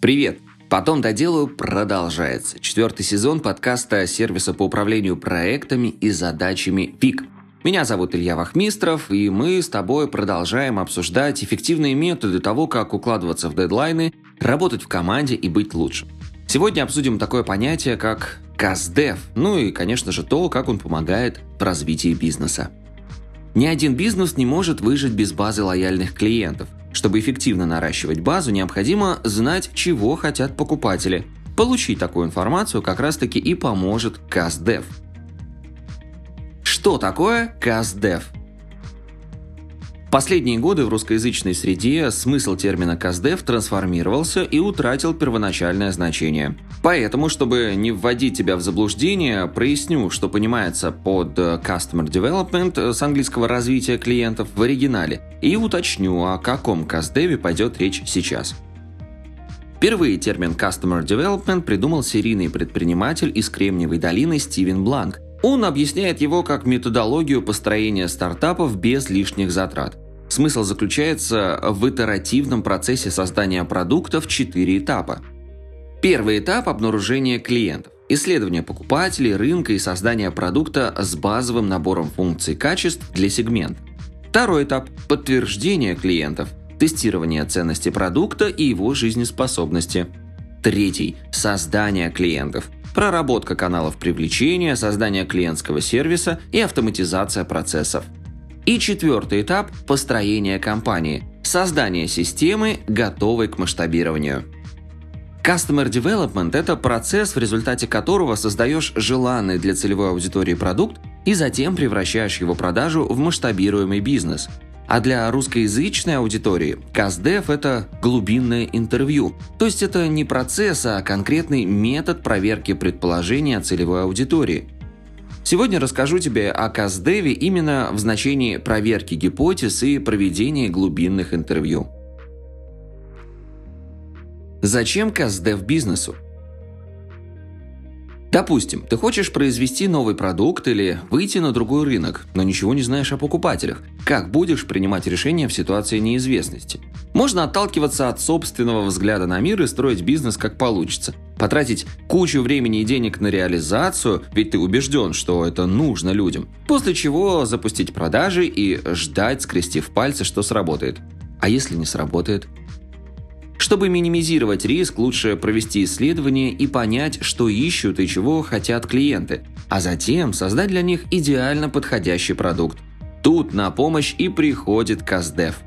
Привет! Потом доделаю продолжается. Четвертый сезон подкаста сервиса по управлению проектами и задачами ПИК. Меня зовут Илья Вахмистров, и мы с тобой продолжаем обсуждать эффективные методы того, как укладываться в дедлайны, работать в команде и быть лучше. Сегодня обсудим такое понятие, как КАЗДЕВ, ну и, конечно же, то, как он помогает в развитии бизнеса. Ни один бизнес не может выжить без базы лояльных клиентов. Чтобы эффективно наращивать базу, необходимо знать, чего хотят покупатели. Получить такую информацию как раз-таки и поможет КАЗДЕВ. Что такое КАЗДЕВ? Последние годы в русскоязычной среде смысл термина «каздев» трансформировался и утратил первоначальное значение. Поэтому, чтобы не вводить тебя в заблуждение, проясню, что понимается под Customer Development с английского развития клиентов в оригинале, и уточню, о каком каздеве пойдет речь сейчас. Впервые термин Customer Development придумал серийный предприниматель из Кремниевой долины Стивен Бланк – он объясняет его как методологию построения стартапов без лишних затрат. Смысл заключается в итеративном процессе создания продукта в четыре этапа. Первый этап – обнаружение клиентов. Исследование покупателей, рынка и создание продукта с базовым набором функций и качеств для сегмента. Второй этап – подтверждение клиентов, тестирование ценности продукта и его жизнеспособности. Третий – создание клиентов – проработка каналов привлечения, создание клиентского сервиса и автоматизация процессов. И четвертый этап – построение компании, создание системы, готовой к масштабированию. Customer Development – это процесс, в результате которого создаешь желанный для целевой аудитории продукт и затем превращаешь его продажу в масштабируемый бизнес – а для русскоязычной аудитории КАЗДЕФ – это глубинное интервью. То есть это не процесс, а конкретный метод проверки предположения целевой аудитории. Сегодня расскажу тебе о КАЗДЕВе именно в значении проверки гипотез и проведения глубинных интервью. Зачем КАЗДЕВ бизнесу? Допустим, ты хочешь произвести новый продукт или выйти на другой рынок, но ничего не знаешь о покупателях. Как будешь принимать решения в ситуации неизвестности? Можно отталкиваться от собственного взгляда на мир и строить бизнес как получится. Потратить кучу времени и денег на реализацию, ведь ты убежден, что это нужно людям. После чего запустить продажи и ждать, скрестив пальцы, что сработает. А если не сработает? Чтобы минимизировать риск, лучше провести исследование и понять, что ищут и чего хотят клиенты, а затем создать для них идеально подходящий продукт. Тут на помощь и приходит Каздев.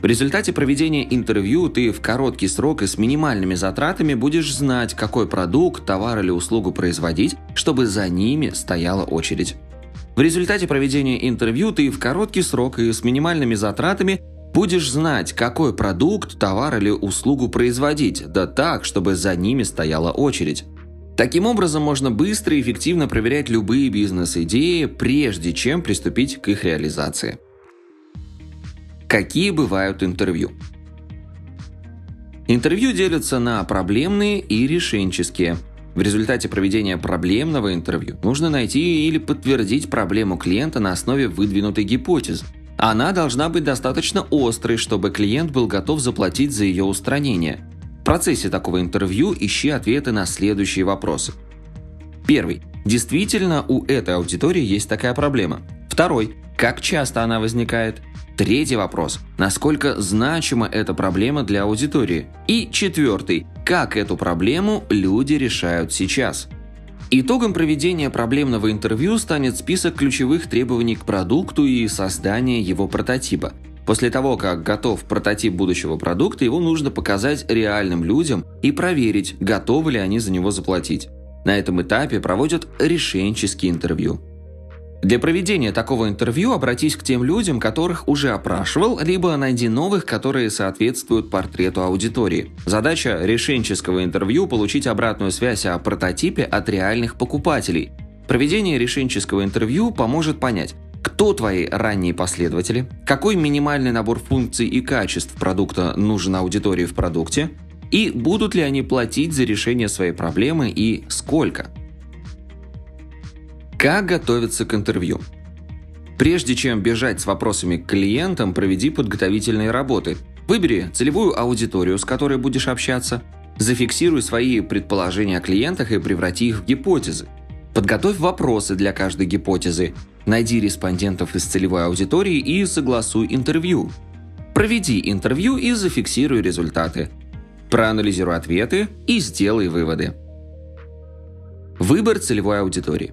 В результате проведения интервью ты в короткий срок и с минимальными затратами будешь знать, какой продукт, товар или услугу производить, чтобы за ними стояла очередь. В результате проведения интервью ты в короткий срок и с минимальными затратами Будешь знать, какой продукт, товар или услугу производить, да так, чтобы за ними стояла очередь. Таким образом, можно быстро и эффективно проверять любые бизнес-идеи, прежде чем приступить к их реализации. Какие бывают интервью? Интервью делятся на проблемные и решенческие. В результате проведения проблемного интервью нужно найти или подтвердить проблему клиента на основе выдвинутой гипотезы. Она должна быть достаточно острой, чтобы клиент был готов заплатить за ее устранение. В процессе такого интервью ищи ответы на следующие вопросы. Первый. Действительно у этой аудитории есть такая проблема? Второй. Как часто она возникает? Третий вопрос. Насколько значима эта проблема для аудитории? И четвертый. Как эту проблему люди решают сейчас? Итогом проведения проблемного интервью станет список ключевых требований к продукту и создание его прототипа. После того, как готов прототип будущего продукта, его нужно показать реальным людям и проверить, готовы ли они за него заплатить. На этом этапе проводят решенческие интервью. Для проведения такого интервью обратись к тем людям, которых уже опрашивал, либо найди новых, которые соответствуют портрету аудитории. Задача решенческого интервью – получить обратную связь о прототипе от реальных покупателей. Проведение решенческого интервью поможет понять, кто твои ранние последователи, какой минимальный набор функций и качеств продукта нужен аудитории в продукте, и будут ли они платить за решение своей проблемы и сколько – как готовиться к интервью? Прежде чем бежать с вопросами к клиентам, проведи подготовительные работы. Выбери целевую аудиторию, с которой будешь общаться. Зафиксируй свои предположения о клиентах и преврати их в гипотезы. Подготовь вопросы для каждой гипотезы. Найди респондентов из целевой аудитории и согласуй интервью. Проведи интервью и зафиксируй результаты. Проанализируй ответы и сделай выводы. Выбор целевой аудитории.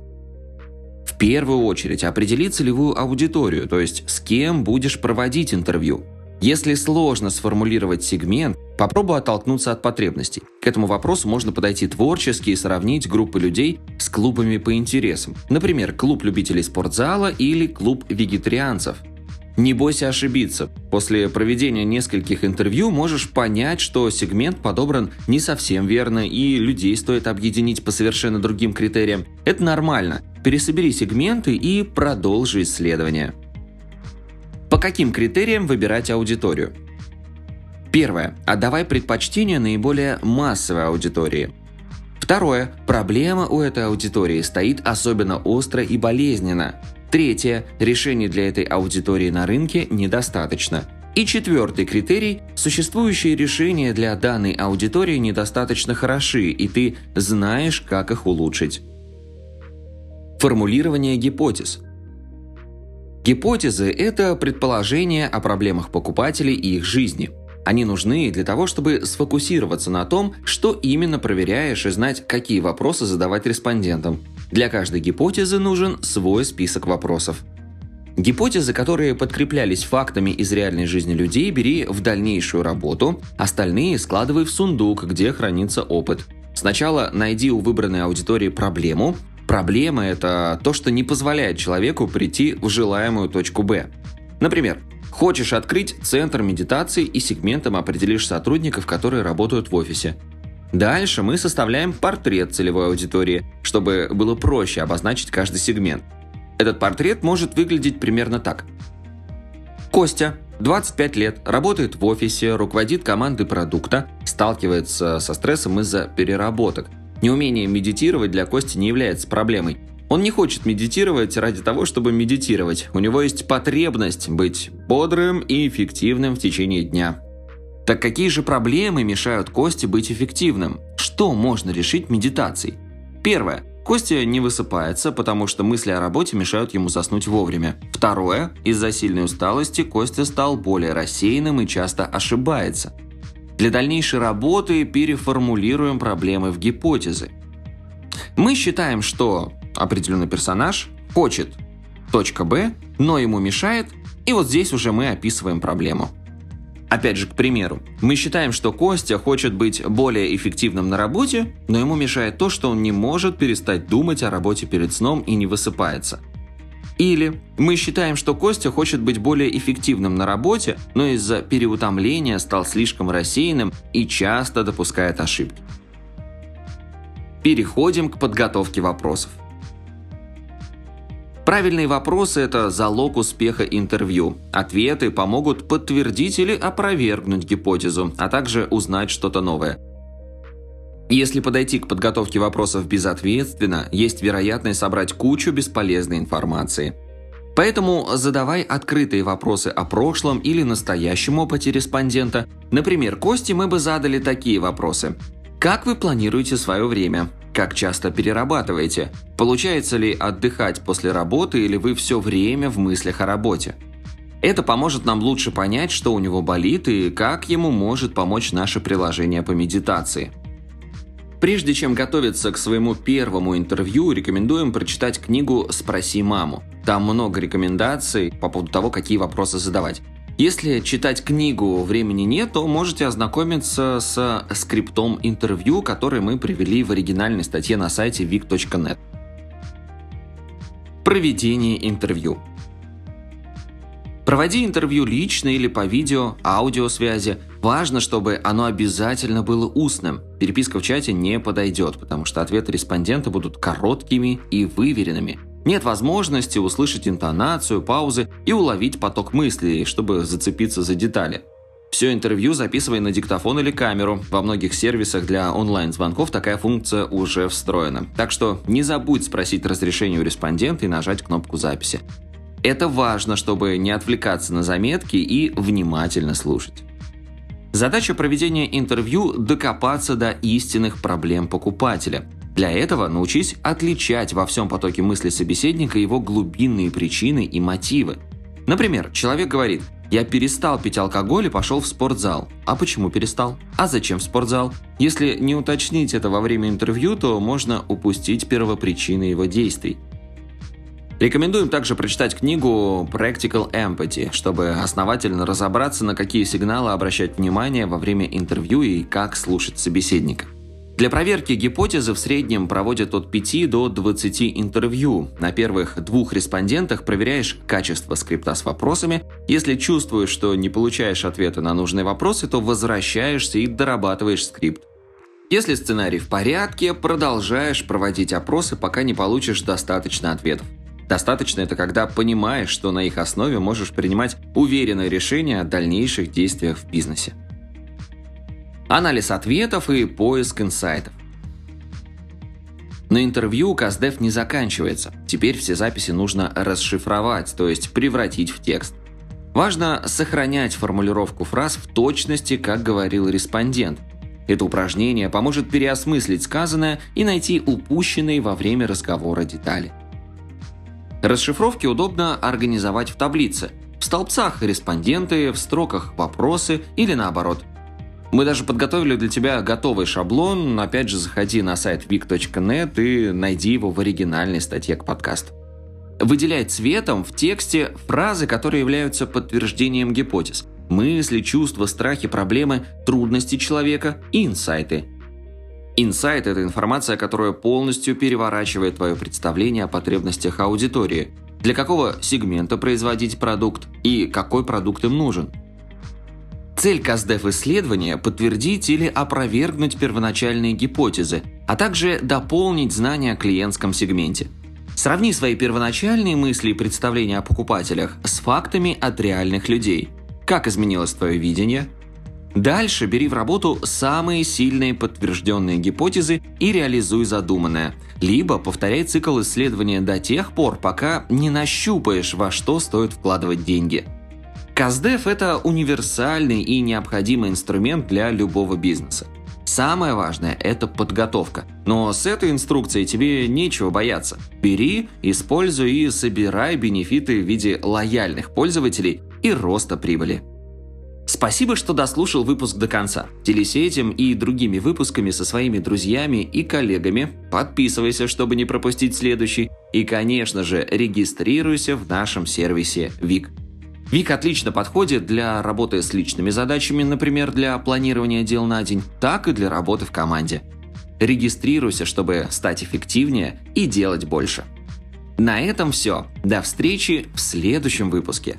В первую очередь определи целевую аудиторию, то есть с кем будешь проводить интервью. Если сложно сформулировать сегмент, попробуй оттолкнуться от потребностей. К этому вопросу можно подойти творчески и сравнить группы людей с клубами по интересам. Например, клуб любителей спортзала или клуб вегетарианцев. Не бойся ошибиться. После проведения нескольких интервью можешь понять, что сегмент подобран не совсем верно и людей стоит объединить по совершенно другим критериям. Это нормально. Пересобери сегменты и продолжи исследование. По каким критериям выбирать аудиторию? Первое. Отдавай предпочтение наиболее массовой аудитории. Второе. Проблема у этой аудитории стоит особенно остро и болезненно. Третье. Решений для этой аудитории на рынке недостаточно. И четвертый критерий – существующие решения для данной аудитории недостаточно хороши, и ты знаешь, как их улучшить. Формулирование гипотез – Гипотезы – это предположения о проблемах покупателей и их жизни. Они нужны для того, чтобы сфокусироваться на том, что именно проверяешь и знать, какие вопросы задавать респондентам. Для каждой гипотезы нужен свой список вопросов. Гипотезы, которые подкреплялись фактами из реальной жизни людей, бери в дальнейшую работу, остальные складывай в сундук, где хранится опыт. Сначала найди у выбранной аудитории проблему, Проблема – это то, что не позволяет человеку прийти в желаемую точку Б. Например, хочешь открыть центр медитации и сегментом определишь сотрудников, которые работают в офисе. Дальше мы составляем портрет целевой аудитории, чтобы было проще обозначить каждый сегмент. Этот портрет может выглядеть примерно так. Костя, 25 лет, работает в офисе, руководит командой продукта, сталкивается со стрессом из-за переработок – Неумение медитировать для Кости не является проблемой. Он не хочет медитировать ради того, чтобы медитировать. У него есть потребность быть бодрым и эффективным в течение дня. Так какие же проблемы мешают Косте быть эффективным? Что можно решить медитацией? Первое. Костя не высыпается, потому что мысли о работе мешают ему заснуть вовремя. Второе. Из-за сильной усталости Костя стал более рассеянным и часто ошибается. Для дальнейшей работы переформулируем проблемы в гипотезы. Мы считаем, что определенный персонаж хочет точка Б, но ему мешает, и вот здесь уже мы описываем проблему. Опять же, к примеру, мы считаем, что Костя хочет быть более эффективным на работе, но ему мешает то, что он не может перестать думать о работе перед сном и не высыпается – или мы считаем, что Костя хочет быть более эффективным на работе, но из-за переутомления стал слишком рассеянным и часто допускает ошибки. Переходим к подготовке вопросов. Правильные вопросы – это залог успеха интервью. Ответы помогут подтвердить или опровергнуть гипотезу, а также узнать что-то новое – если подойти к подготовке вопросов безответственно, есть вероятность собрать кучу бесполезной информации. Поэтому задавай открытые вопросы о прошлом или настоящем опыте респондента. Например, Кости мы бы задали такие вопросы. Как вы планируете свое время? Как часто перерабатываете? Получается ли отдыхать после работы или вы все время в мыслях о работе? Это поможет нам лучше понять, что у него болит и как ему может помочь наше приложение по медитации. Прежде чем готовиться к своему первому интервью, рекомендуем прочитать книгу «Спроси маму». Там много рекомендаций по поводу того, какие вопросы задавать. Если читать книгу времени нет, то можете ознакомиться с скриптом интервью, который мы привели в оригинальной статье на сайте vic.net. Проведение интервью. Проводи интервью лично или по видео, аудиосвязи. Важно, чтобы оно обязательно было устным. Переписка в чате не подойдет, потому что ответы респондента будут короткими и выверенными. Нет возможности услышать интонацию, паузы и уловить поток мыслей, чтобы зацепиться за детали. Все интервью записывай на диктофон или камеру. Во многих сервисах для онлайн-звонков такая функция уже встроена. Так что не забудь спросить разрешение у респондента и нажать кнопку записи. Это важно, чтобы не отвлекаться на заметки и внимательно слушать. Задача проведения интервью – докопаться до истинных проблем покупателя. Для этого научись отличать во всем потоке мысли собеседника его глубинные причины и мотивы. Например, человек говорит «Я перестал пить алкоголь и пошел в спортзал». А почему перестал? А зачем в спортзал? Если не уточнить это во время интервью, то можно упустить первопричины его действий. Рекомендуем также прочитать книгу Practical Empathy, чтобы основательно разобраться, на какие сигналы обращать внимание во время интервью и как слушать собеседника. Для проверки гипотезы в среднем проводят от 5 до 20 интервью. На первых двух респондентах проверяешь качество скрипта с вопросами. Если чувствуешь, что не получаешь ответа на нужные вопросы, то возвращаешься и дорабатываешь скрипт. Если сценарий в порядке, продолжаешь проводить опросы, пока не получишь достаточно ответов. Достаточно это когда понимаешь, что на их основе можешь принимать уверенное решение о дальнейших действиях в бизнесе. Анализ ответов и поиск инсайтов. На интервью Каздев не заканчивается. Теперь все записи нужно расшифровать, то есть превратить в текст. Важно сохранять формулировку фраз в точности, как говорил респондент. Это упражнение поможет переосмыслить сказанное и найти упущенные во время разговора детали. Расшифровки удобно организовать в таблице. В столбцах респонденты, в строках вопросы или наоборот. Мы даже подготовили для тебя готовый шаблон. Опять же, заходи на сайт vic.net и найди его в оригинальной статье к подкасту. Выделяй цветом в тексте фразы, которые являются подтверждением гипотез. Мысли, чувства, страхи, проблемы, трудности человека и инсайты – Инсайт – это информация, которая полностью переворачивает твое представление о потребностях аудитории. Для какого сегмента производить продукт и какой продукт им нужен. Цель КАЗДЕФ-исследования – подтвердить или опровергнуть первоначальные гипотезы, а также дополнить знания о клиентском сегменте. Сравни свои первоначальные мысли и представления о покупателях с фактами от реальных людей. Как изменилось твое видение – Дальше бери в работу самые сильные подтвержденные гипотезы и реализуй задуманное. Либо повторяй цикл исследования до тех пор, пока не нащупаешь, во что стоит вкладывать деньги. Каздев – это универсальный и необходимый инструмент для любого бизнеса. Самое важное – это подготовка. Но с этой инструкцией тебе нечего бояться. Бери, используй и собирай бенефиты в виде лояльных пользователей и роста прибыли. Спасибо, что дослушал выпуск до конца. Делись этим и другими выпусками со своими друзьями и коллегами. Подписывайся, чтобы не пропустить следующий. И, конечно же, регистрируйся в нашем сервисе ВИК. ВИК отлично подходит для работы с личными задачами, например, для планирования дел на день, так и для работы в команде. Регистрируйся, чтобы стать эффективнее и делать больше. На этом все. До встречи в следующем выпуске.